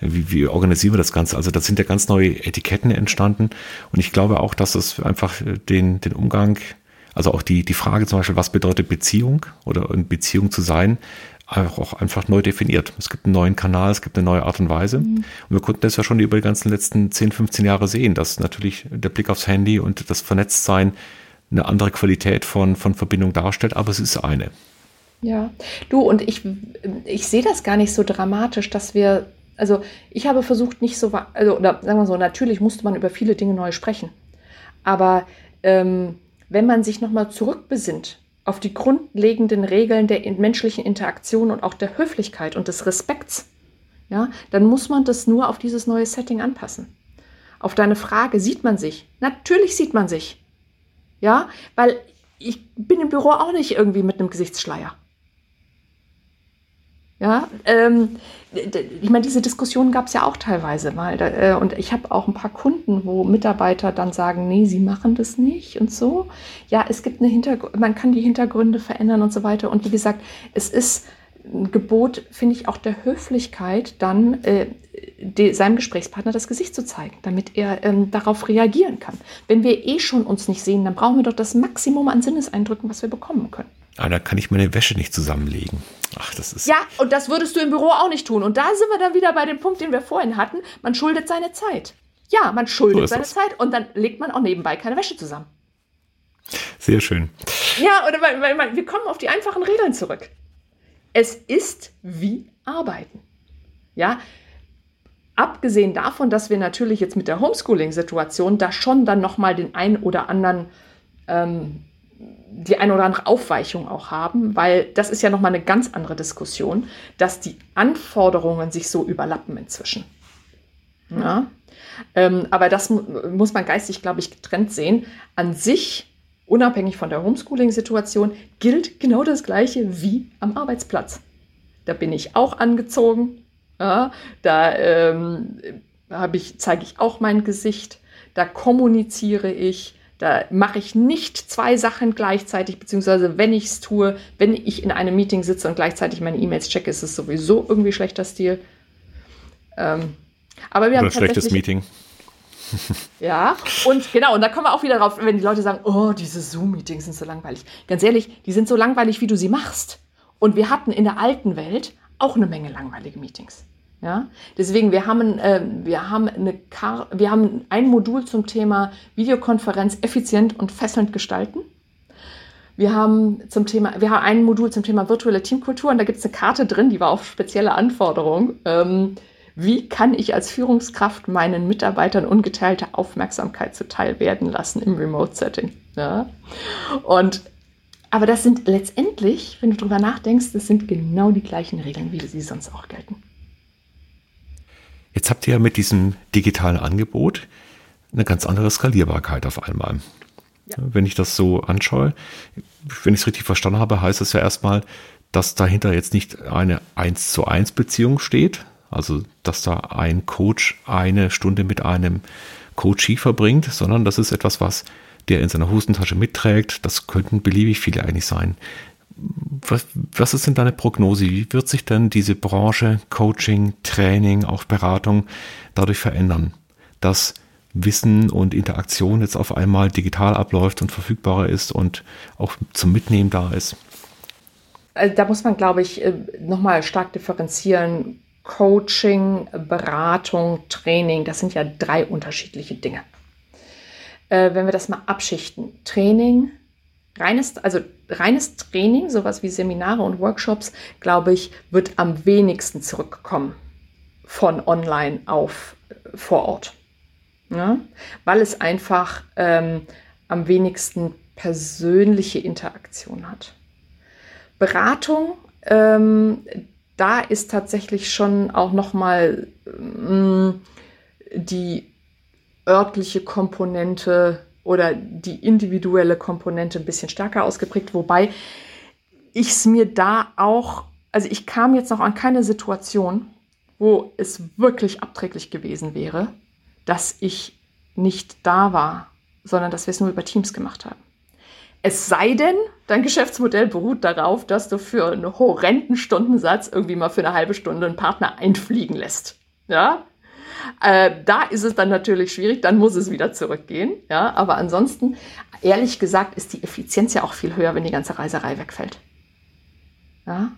wie, wie organisieren wir das Ganze? Also da sind ja ganz neue Etiketten entstanden und ich glaube auch, dass es einfach den, den Umgang, also auch die, die Frage zum Beispiel, was bedeutet Beziehung oder in Beziehung zu sein, auch einfach neu definiert. Es gibt einen neuen Kanal, es gibt eine neue Art und Weise. Mhm. Und wir konnten das ja schon über die ganzen letzten 10, 15 Jahre sehen, dass natürlich der Blick aufs Handy und das Vernetztsein eine andere Qualität von, von Verbindung darstellt, aber es ist eine. Ja, du und ich, ich sehe das gar nicht so dramatisch, dass wir, also ich habe versucht, nicht so, also oder sagen wir so, natürlich musste man über viele Dinge neu sprechen. Aber ähm, wenn man sich nochmal zurückbesinnt auf die grundlegenden Regeln der menschlichen Interaktion und auch der Höflichkeit und des Respekts, ja, dann muss man das nur auf dieses neue Setting anpassen. Auf deine Frage, sieht man sich? Natürlich sieht man sich. Ja, weil ich bin im Büro auch nicht irgendwie mit einem Gesichtsschleier. Ja, ähm, ich meine, diese Diskussion gab es ja auch teilweise mal. Äh, und ich habe auch ein paar Kunden, wo Mitarbeiter dann sagen, nee, sie machen das nicht und so. Ja, es gibt eine Hintergrund, man kann die Hintergründe verändern und so weiter. Und wie gesagt, es ist ein Gebot, finde ich, auch der Höflichkeit, dann äh, de, seinem Gesprächspartner das Gesicht zu zeigen, damit er ähm, darauf reagieren kann. Wenn wir eh schon uns nicht sehen, dann brauchen wir doch das Maximum an Sinneseindrücken, was wir bekommen können. Ah, da kann ich meine Wäsche nicht zusammenlegen. Ach, das ist. Ja, und das würdest du im Büro auch nicht tun. Und da sind wir dann wieder bei dem Punkt, den wir vorhin hatten. Man schuldet seine Zeit. Ja, man schuldet so seine das. Zeit und dann legt man auch nebenbei keine Wäsche zusammen. Sehr schön. Ja, oder weil, weil, wir kommen auf die einfachen Regeln zurück. Es ist wie Arbeiten. Ja, abgesehen davon, dass wir natürlich jetzt mit der Homeschooling-Situation da schon dann nochmal den einen oder anderen ähm, die eine oder andere Aufweichung auch haben, weil das ist ja nochmal eine ganz andere Diskussion, dass die Anforderungen sich so überlappen inzwischen. Ja? Ähm, aber das mu muss man geistig, glaube ich, getrennt sehen. An sich, unabhängig von der Homeschooling-Situation, gilt genau das Gleiche wie am Arbeitsplatz. Da bin ich auch angezogen, ja? da ähm, ich, zeige ich auch mein Gesicht, da kommuniziere ich, da mache ich nicht zwei Sachen gleichzeitig, beziehungsweise wenn ich es tue, wenn ich in einem Meeting sitze und gleichzeitig meine E-Mails checke, ist es sowieso irgendwie schlechter Stil. Ähm, aber wir Oder haben schlechtes Meeting. ja, und genau, und da kommen wir auch wieder drauf, wenn die Leute sagen, oh, diese Zoom-Meetings sind so langweilig. Ganz ehrlich, die sind so langweilig, wie du sie machst. Und wir hatten in der alten Welt auch eine Menge langweilige Meetings. Ja, deswegen, wir haben, äh, wir, haben eine Kar wir haben ein Modul zum Thema Videokonferenz effizient und fesselnd gestalten. Wir haben zum Thema, wir haben ein Modul zum Thema virtuelle Teamkultur und da gibt es eine Karte drin, die war auf spezielle Anforderung. Ähm, wie kann ich als Führungskraft meinen Mitarbeitern ungeteilte Aufmerksamkeit zuteil werden lassen im Remote-Setting? Ja? Und aber das sind letztendlich, wenn du drüber nachdenkst, das sind genau die gleichen Regeln, wie sie sonst auch gelten. Jetzt habt ihr ja mit diesem digitalen Angebot eine ganz andere Skalierbarkeit auf einmal. Ja. Wenn ich das so anschaue, wenn ich es richtig verstanden habe, heißt es ja erstmal, dass dahinter jetzt nicht eine 1 zu 1 Beziehung steht, also dass da ein Coach eine Stunde mit einem Coachee verbringt, sondern das ist etwas, was der in seiner Hosentasche mitträgt. Das könnten beliebig viele eigentlich sein was, was ist denn deine Prognose? Wie wird sich denn diese Branche Coaching, Training, auch Beratung dadurch verändern, dass Wissen und Interaktion jetzt auf einmal digital abläuft und verfügbarer ist und auch zum Mitnehmen da ist? Also da muss man, glaube ich, äh, nochmal stark differenzieren. Coaching, Beratung, Training, das sind ja drei unterschiedliche Dinge. Äh, wenn wir das mal abschichten. Training reines, also reines Training, sowas wie Seminare und Workshops, glaube ich, wird am wenigsten zurückkommen von online auf äh, vor Ort. Ja? Weil es einfach ähm, am wenigsten persönliche Interaktion hat. Beratung, ähm, da ist tatsächlich schon auch nochmal ähm, die örtliche Komponente oder die individuelle Komponente ein bisschen stärker ausgeprägt, wobei ich es mir da auch, also ich kam jetzt noch an keine Situation, wo es wirklich abträglich gewesen wäre, dass ich nicht da war, sondern dass wir es nur über Teams gemacht haben. Es sei denn, dein Geschäftsmodell beruht darauf, dass du für einen horrenden Stundensatz irgendwie mal für eine halbe Stunde einen Partner einfliegen lässt. Ja, äh, da ist es dann natürlich schwierig, dann muss es wieder zurückgehen. Ja, aber ansonsten, ehrlich gesagt, ist die Effizienz ja auch viel höher, wenn die ganze Reiserei wegfällt. Ja,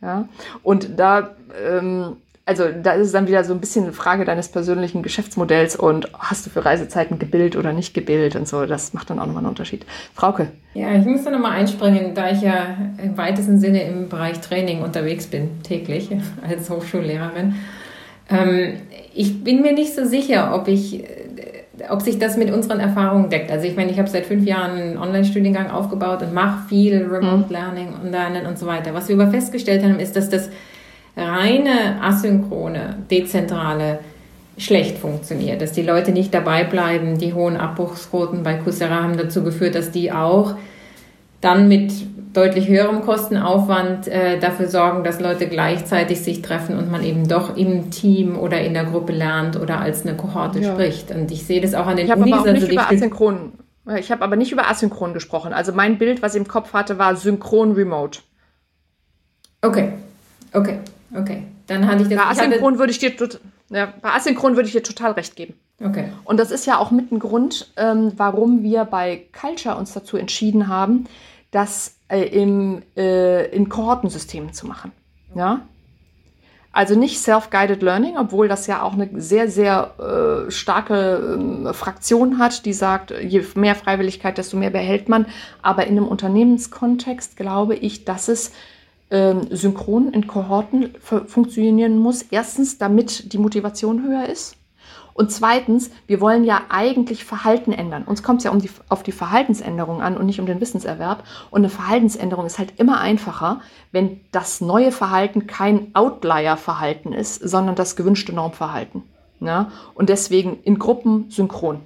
ja. Und da, ähm, also da ist es dann wieder so ein bisschen eine Frage deines persönlichen Geschäftsmodells und hast du für Reisezeiten gebildet oder nicht gebildet und so. Das macht dann auch nochmal einen Unterschied. Frauke. Ja, ich muss da nochmal einspringen, da ich ja im weitesten Sinne im Bereich Training unterwegs bin, täglich als Hochschullehrerin. Ähm, ich bin mir nicht so sicher, ob ich ob sich das mit unseren Erfahrungen deckt. Also ich meine, ich habe seit fünf Jahren einen Online-Studiengang aufgebaut und mache viel Remote mhm. Learning und Lernen und so weiter. Was wir aber festgestellt haben, ist, dass das reine asynchrone, dezentrale schlecht funktioniert, dass die Leute nicht dabei bleiben. Die hohen Abbruchsquoten bei Coursera haben dazu geführt, dass die auch dann mit deutlich höherem Kostenaufwand äh, dafür sorgen, dass Leute gleichzeitig sich treffen und man eben doch im Team oder in der Gruppe lernt oder als eine Kohorte ja. spricht. Und ich sehe das auch an den ich Unis. Aber auch nicht also über Asynchron. Ich habe aber nicht über Asynchron gesprochen. Also mein Bild, was ich im Kopf hatte, war synchron remote. Okay, okay, okay. Dann hatte ich das. Bei Asynchron würde ich dir, ja, bei Asynchron würde ich dir total recht geben. Okay. Und das ist ja auch mit ein Grund, ähm, warum wir bei Culture uns dazu entschieden haben, das äh, im, äh, in Kohortensystemen zu machen. Ja? Also nicht Self-Guided Learning, obwohl das ja auch eine sehr, sehr äh, starke äh, Fraktion hat, die sagt, je mehr Freiwilligkeit, desto mehr behält man. Aber in einem Unternehmenskontext glaube ich, dass es ähm, synchron in Kohorten funktionieren muss. Erstens, damit die Motivation höher ist. Und zweitens, wir wollen ja eigentlich Verhalten ändern. Uns kommt es ja um die, auf die Verhaltensänderung an und nicht um den Wissenserwerb. Und eine Verhaltensänderung ist halt immer einfacher, wenn das neue Verhalten kein Outlier-Verhalten ist, sondern das gewünschte Normverhalten. Ja? Und deswegen in Gruppen synchron.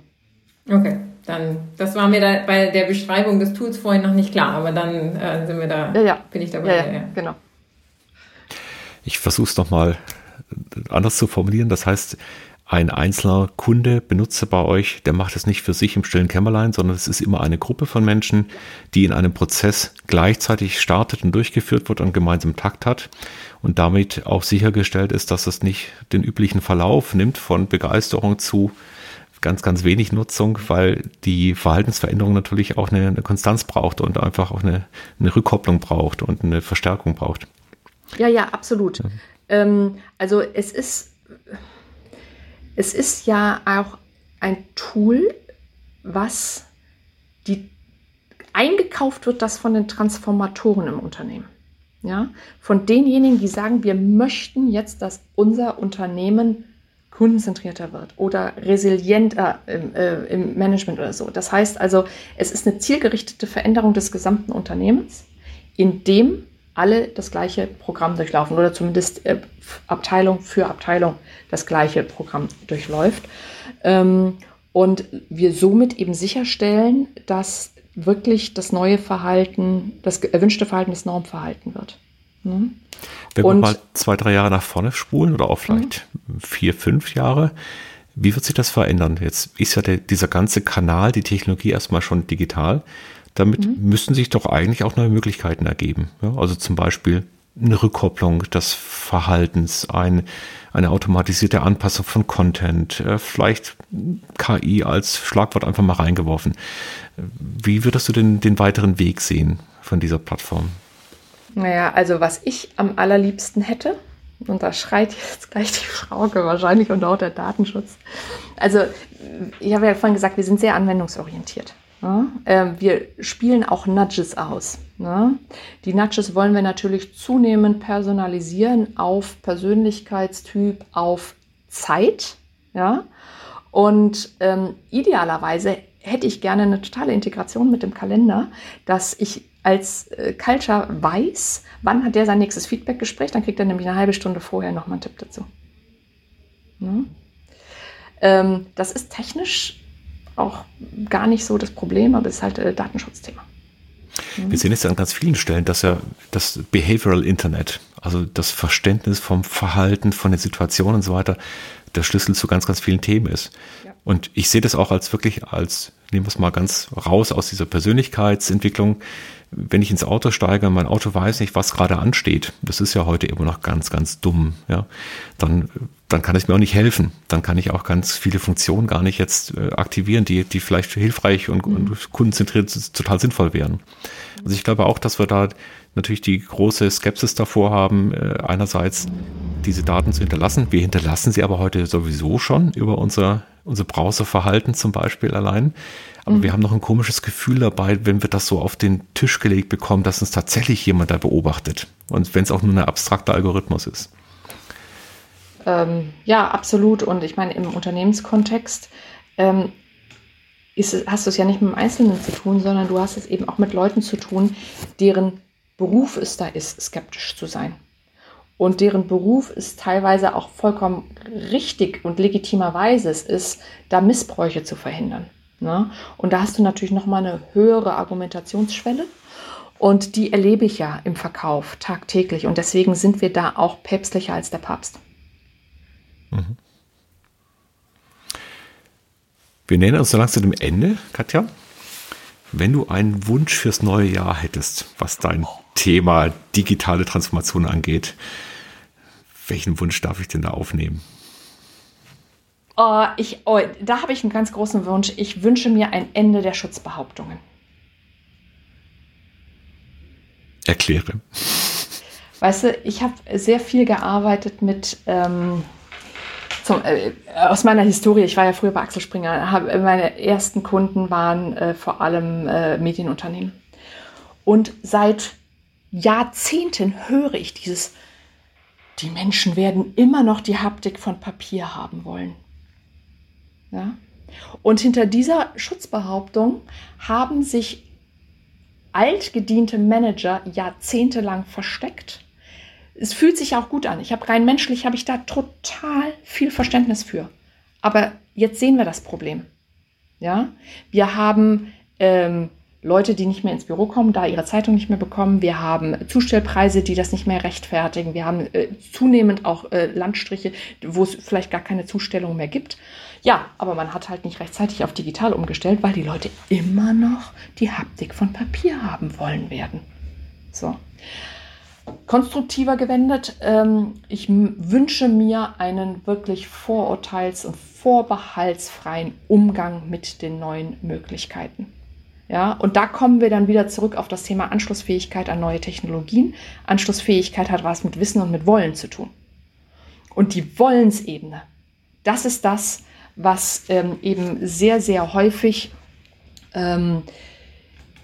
Okay, dann, das war mir da bei der Beschreibung des Tools vorhin noch nicht klar, aber dann äh, sind wir da, ja, ja. bin ich dabei. Ja, ja, genau. Ich versuche es nochmal anders zu formulieren. Das heißt, ein einzelner Kunde, Benutzer bei euch, der macht es nicht für sich im stillen Kämmerlein, sondern es ist immer eine Gruppe von Menschen, die in einem Prozess gleichzeitig startet und durchgeführt wird und gemeinsam Takt hat und damit auch sichergestellt ist, dass es nicht den üblichen Verlauf nimmt von Begeisterung zu ganz, ganz wenig Nutzung, weil die Verhaltensveränderung natürlich auch eine, eine Konstanz braucht und einfach auch eine, eine, Rückkopplung braucht und eine Verstärkung braucht. Ja, ja, absolut. Ja. Ähm, also es ist es ist ja auch ein Tool, was die eingekauft wird, das von den Transformatoren im Unternehmen. Ja, von denjenigen, die sagen, wir möchten jetzt, dass unser Unternehmen kundenzentrierter wird oder resilienter im, äh, im, Management oder so. Das heißt also, es ist eine zielgerichtete Veränderung des gesamten Unternehmens, in dem alle das gleiche Programm durchlaufen oder zumindest äh, Abteilung für Abteilung das gleiche Programm durchläuft. Ähm, und wir somit eben sicherstellen, dass wirklich das neue Verhalten, das erwünschte Verhalten das Normverhalten wird. Ne? Wenn und, wir mal zwei, drei Jahre nach vorne spulen oder auch vielleicht mhm. vier, fünf Jahre, wie wird sich das verändern? Jetzt ist ja der, dieser ganze Kanal, die Technologie erstmal schon digital. Damit mhm. müssten sich doch eigentlich auch neue Möglichkeiten ergeben. Ja, also zum Beispiel eine Rückkopplung des Verhaltens, ein, eine automatisierte Anpassung von Content, äh, vielleicht KI als Schlagwort einfach mal reingeworfen. Wie würdest du denn den weiteren Weg sehen von dieser Plattform? Naja, also was ich am allerliebsten hätte, und da schreit jetzt gleich die Frauke wahrscheinlich und auch der Datenschutz. Also, ich habe ja vorhin gesagt, wir sind sehr anwendungsorientiert. Ja? Ähm, wir spielen auch Nudges aus. Ne? Die Nudges wollen wir natürlich zunehmend personalisieren auf Persönlichkeitstyp, auf Zeit. Ja? Und ähm, idealerweise hätte ich gerne eine totale Integration mit dem Kalender, dass ich als äh, Culture weiß, wann hat der sein nächstes Feedback-Gespräch, dann kriegt er nämlich eine halbe Stunde vorher nochmal einen Tipp dazu. Ne? Ähm, das ist technisch auch gar nicht so das Problem, aber es ist halt äh, Datenschutzthema. Mhm. Wir sehen es ja an ganz vielen Stellen, dass ja das Behavioral Internet, also das Verständnis vom Verhalten, von den Situationen und so weiter, der Schlüssel zu ganz, ganz vielen Themen ist. Ja. Und ich sehe das auch als wirklich als, nehmen wir es mal ganz raus aus dieser Persönlichkeitsentwicklung, wenn ich ins Auto steige, mein Auto weiß nicht, was gerade ansteht, das ist ja heute immer noch ganz, ganz dumm, ja, dann, dann kann es mir auch nicht helfen. Dann kann ich auch ganz viele Funktionen gar nicht jetzt äh, aktivieren, die, die vielleicht hilfreich und, mhm. und kundenzentriert total sinnvoll wären. Also ich glaube auch, dass wir da natürlich die große Skepsis davor haben, äh, einerseits diese Daten zu hinterlassen. Wir hinterlassen sie aber heute sowieso schon über unser, unser Browserverhalten zum Beispiel allein. Aber mhm. wir haben noch ein komisches Gefühl dabei, wenn wir das so auf den Tisch gelegt bekommen, dass uns tatsächlich jemand da beobachtet. Und wenn es auch nur ein abstrakter Algorithmus ist. Ähm, ja, absolut. Und ich meine, im Unternehmenskontext ähm, ist, hast du es ja nicht mit dem Einzelnen zu tun, sondern du hast es eben auch mit Leuten zu tun, deren Beruf es da ist, skeptisch zu sein. Und deren Beruf ist teilweise auch vollkommen richtig und legitimerweise es ist, da Missbräuche zu verhindern. Ne? Und da hast du natürlich nochmal eine höhere Argumentationsschwelle. Und die erlebe ich ja im Verkauf tagtäglich. Und deswegen sind wir da auch päpstlicher als der Papst. Mhm. Wir nähern uns so langsam dem Ende, Katja. Wenn du einen Wunsch fürs neue Jahr hättest, was dein Thema digitale Transformation angeht, welchen Wunsch darf ich denn da aufnehmen? Oh, ich, oh, da habe ich einen ganz großen Wunsch. Ich wünsche mir ein Ende der Schutzbehauptungen. Erkläre. Weißt du, ich habe sehr viel gearbeitet mit, ähm, zum, äh, aus meiner Historie, ich war ja früher bei Axel Springer, hab, meine ersten Kunden waren äh, vor allem äh, Medienunternehmen. Und seit Jahrzehnten höre ich dieses, die Menschen werden immer noch die Haptik von Papier haben wollen. Ja? Und hinter dieser Schutzbehauptung haben sich altgediente Manager jahrzehntelang versteckt. Es fühlt sich auch gut an. Ich habe rein menschlich habe ich da total viel Verständnis für. Aber jetzt sehen wir das Problem. Ja, wir haben ähm, Leute, die nicht mehr ins Büro kommen, da ihre Zeitung nicht mehr bekommen. Wir haben Zustellpreise, die das nicht mehr rechtfertigen. Wir haben äh, zunehmend auch äh, Landstriche, wo es vielleicht gar keine Zustellung mehr gibt. Ja, aber man hat halt nicht rechtzeitig auf digital umgestellt, weil die Leute immer noch die Haptik von Papier haben wollen werden. So. Konstruktiver gewendet, ähm, ich wünsche mir einen wirklich vorurteils- und vorbehaltsfreien Umgang mit den neuen Möglichkeiten. Ja, und da kommen wir dann wieder zurück auf das Thema Anschlussfähigkeit an neue Technologien. Anschlussfähigkeit hat was mit Wissen und mit Wollen zu tun. Und die Wollensebene, das ist das, was ähm, eben sehr, sehr häufig ähm,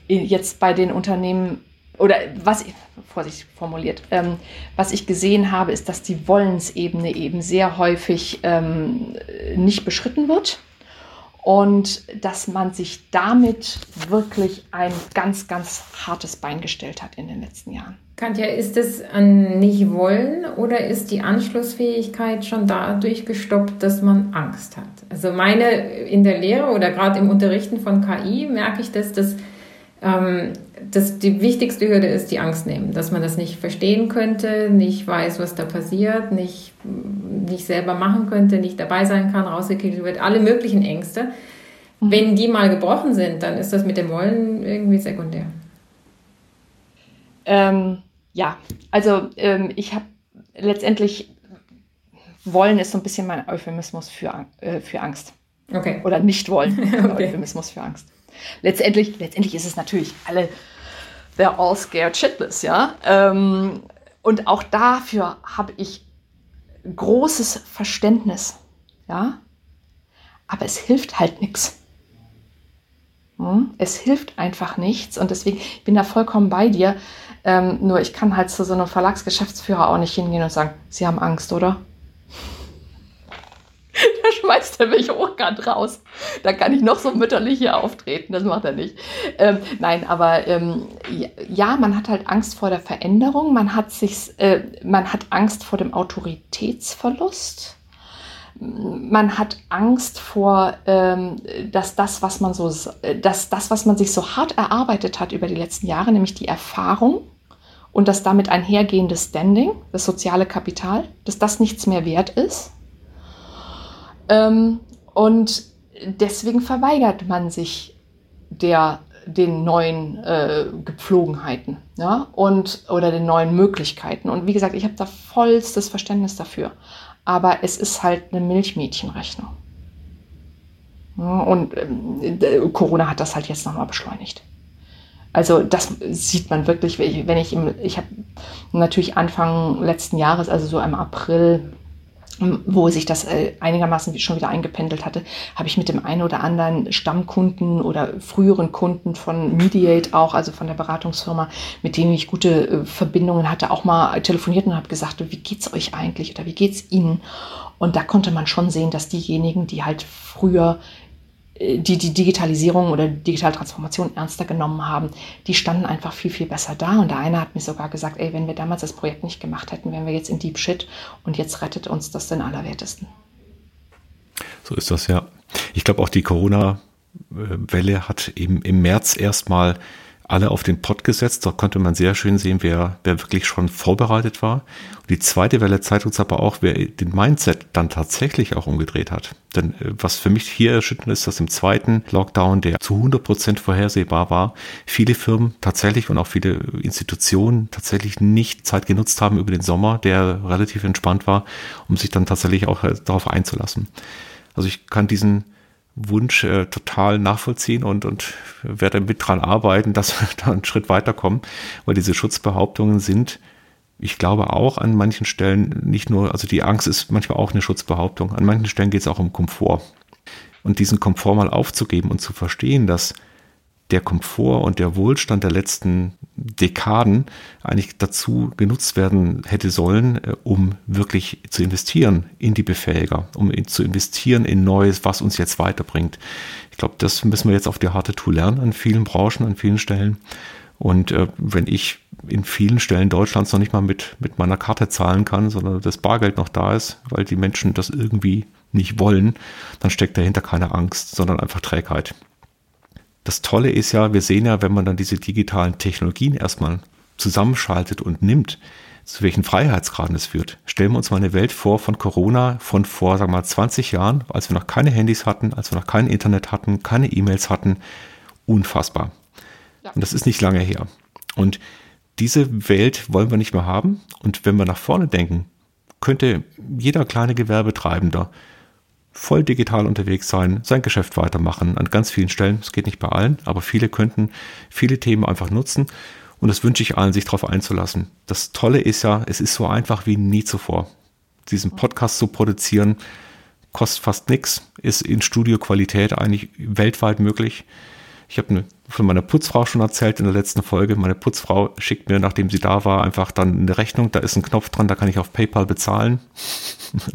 jetzt bei den Unternehmen oder was, vorsichtig formuliert, ähm, was ich gesehen habe, ist, dass die Wollensebene eben sehr häufig ähm, nicht beschritten wird und dass man sich damit wirklich ein ganz, ganz hartes Bein gestellt hat in den letzten Jahren. Katja, ist es an nicht wollen oder ist die Anschlussfähigkeit schon dadurch gestoppt, dass man Angst hat? Also meine in der Lehre oder gerade im Unterrichten von KI merke ich, dass das ähm, dass die wichtigste Hürde ist die Angst nehmen, dass man das nicht verstehen könnte, nicht weiß, was da passiert, nicht, nicht selber machen könnte, nicht dabei sein kann, rausgekickt wird, alle möglichen Ängste. Mhm. Wenn die mal gebrochen sind, dann ist das mit dem Wollen irgendwie sekundär. Ähm, ja, also ähm, ich habe letztendlich, Wollen ist so ein bisschen mein Euphemismus für, äh, für Angst. Okay. Oder nicht wollen, okay. Euphemismus für Angst. Letztendlich, letztendlich ist es natürlich alle, they're all scared shitless, ja. Ähm, und auch dafür habe ich großes Verständnis, ja. Aber es hilft halt nichts. Hm? Es hilft einfach nichts und deswegen ich bin da vollkommen bei dir. Ähm, nur ich kann halt zu so einem Verlagsgeschäftsführer auch nicht hingehen und sagen, Sie haben Angst, oder? da schmeißt er mich hochkant raus. Da kann ich noch so mütterlich hier auftreten, das macht er nicht. Ähm, nein, aber ähm, ja, man hat halt Angst vor der Veränderung, man hat, sich, äh, man hat Angst vor dem Autoritätsverlust. Man hat Angst vor, ähm, dass das, was man so, dass das, was man sich so hart erarbeitet hat über die letzten Jahre, nämlich die Erfahrung und das damit einhergehende Standing, das soziale Kapital, dass das nichts mehr wert ist ähm, und deswegen verweigert man sich der, den neuen äh, Gepflogenheiten ja? und, oder den neuen Möglichkeiten. Und wie gesagt, ich habe da vollstes Verständnis dafür. Aber es ist halt eine Milchmädchenrechnung. Ja, und ähm, Corona hat das halt jetzt nochmal beschleunigt. Also das sieht man wirklich, wenn ich im, ich habe natürlich Anfang letzten Jahres, also so im April, wo sich das äh, einigermaßen schon wieder eingependelt hatte, habe ich mit dem einen oder anderen Stammkunden oder früheren Kunden von Mediate auch, also von der Beratungsfirma, mit denen ich gute äh, Verbindungen hatte, auch mal telefoniert und habe gesagt, wie geht's euch eigentlich oder wie geht's Ihnen? Und da konnte man schon sehen, dass diejenigen, die halt früher die die Digitalisierung oder Digitaltransformation ernster genommen haben, die standen einfach viel, viel besser da. Und der eine hat mir sogar gesagt, ey, wenn wir damals das Projekt nicht gemacht hätten, wären wir jetzt in Deep Shit und jetzt rettet uns das den Allerwertesten. So ist das ja. Ich glaube auch die Corona-Welle hat eben im März erstmal alle auf den Pott gesetzt. Da konnte man sehr schön sehen, wer, wer wirklich schon vorbereitet war. Und die zweite Welle zeigt uns aber auch, wer den Mindset dann tatsächlich auch umgedreht hat. Denn äh, was für mich hier erschütternd ist, dass im zweiten Lockdown, der zu 100 Prozent vorhersehbar war, viele Firmen tatsächlich und auch viele Institutionen tatsächlich nicht Zeit genutzt haben über den Sommer, der relativ entspannt war, um sich dann tatsächlich auch äh, darauf einzulassen. Also ich kann diesen Wunsch äh, total nachvollziehen und, und werde mit dran arbeiten, dass wir da einen Schritt weiterkommen, weil diese Schutzbehauptungen sind, ich glaube auch an manchen Stellen nicht nur, also die Angst ist manchmal auch eine Schutzbehauptung, an manchen Stellen geht es auch um Komfort. Und diesen Komfort mal aufzugeben und zu verstehen, dass der Komfort und der Wohlstand der letzten Dekaden eigentlich dazu genutzt werden hätte sollen, äh, um wirklich zu investieren in die Befähiger, um zu investieren in Neues, was uns jetzt weiterbringt. Ich glaube, das müssen wir jetzt auf die harte Tour lernen an vielen Branchen, an vielen Stellen. Und äh, wenn ich in vielen Stellen Deutschlands noch nicht mal mit, mit meiner Karte zahlen kann, sondern das Bargeld noch da ist, weil die Menschen das irgendwie nicht wollen, dann steckt dahinter keine Angst, sondern einfach Trägheit das Tolle ist ja, wir sehen ja, wenn man dann diese digitalen Technologien erstmal zusammenschaltet und nimmt, zu welchen Freiheitsgraden es führt. Stellen wir uns mal eine Welt vor von Corona von vor, sagen wir mal, 20 Jahren, als wir noch keine Handys hatten, als wir noch kein Internet hatten, keine E-Mails hatten. Unfassbar. Ja. Und das ist nicht lange her. Und diese Welt wollen wir nicht mehr haben. Und wenn wir nach vorne denken, könnte jeder kleine Gewerbetreibender voll digital unterwegs sein, sein Geschäft weitermachen an ganz vielen Stellen. Es geht nicht bei allen, aber viele könnten viele Themen einfach nutzen. Und das wünsche ich allen, sich darauf einzulassen. Das Tolle ist ja, es ist so einfach wie nie zuvor. Diesen Podcast zu produzieren, kostet fast nichts, ist in Studioqualität eigentlich weltweit möglich. Ich habe eine von meiner Putzfrau schon erzählt in der letzten Folge. Meine Putzfrau schickt mir, nachdem sie da war, einfach dann eine Rechnung. Da ist ein Knopf dran, da kann ich auf PayPal bezahlen.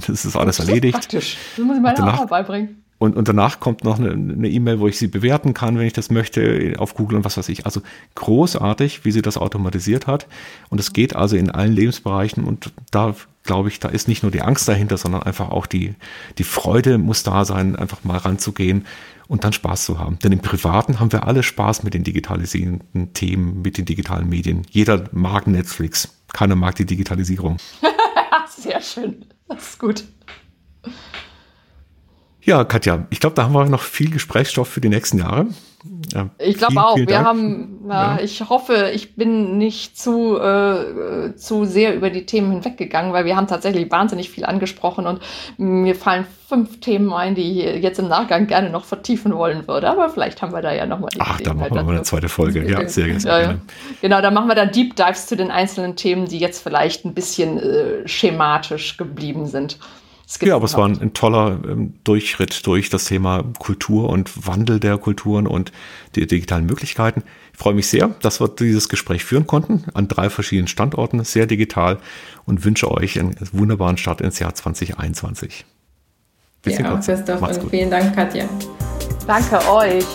Das ist alles das erledigt. Ist praktisch. Das muss ich meiner auch beibringen. Und, und danach kommt noch eine E-Mail, wo ich sie bewerten kann, wenn ich das möchte, auf Google und was weiß ich. Also großartig, wie sie das automatisiert hat. Und es geht also in allen Lebensbereichen. Und da glaube ich, da ist nicht nur die Angst dahinter, sondern einfach auch die, die Freude muss da sein, einfach mal ranzugehen und dann Spaß zu haben. Denn im Privaten haben wir alle Spaß mit den digitalisierenden Themen, mit den digitalen Medien. Jeder mag Netflix, keiner mag die Digitalisierung. Sehr schön, das ist gut. Ja, Katja, ich glaube, da haben wir noch viel Gesprächsstoff für die nächsten Jahre. Ja, ich glaube auch. Wir Dank. haben, ja, ja. ich hoffe, ich bin nicht zu, äh, zu sehr über die Themen hinweggegangen, weil wir haben tatsächlich wahnsinnig viel angesprochen und mir fallen fünf Themen ein, die ich jetzt im Nachgang gerne noch vertiefen wollen würde. Aber vielleicht haben wir da ja nochmal Ach, da machen wir mal eine zweite Folge. Ja, sehr gerne. Genau, da machen wir dann Deep Dives zu den einzelnen Themen, die jetzt vielleicht ein bisschen äh, schematisch geblieben sind. Ja, aber es war ein, ein toller ähm, Durchritt durch das Thema Kultur und Wandel der Kulturen und die digitalen Möglichkeiten. Ich freue mich sehr, dass wir dieses Gespräch führen konnten an drei verschiedenen Standorten, sehr digital und wünsche euch einen wunderbaren Start ins Jahr 2021. Bis ja, Christoph und vielen Dank, Katja. Danke euch.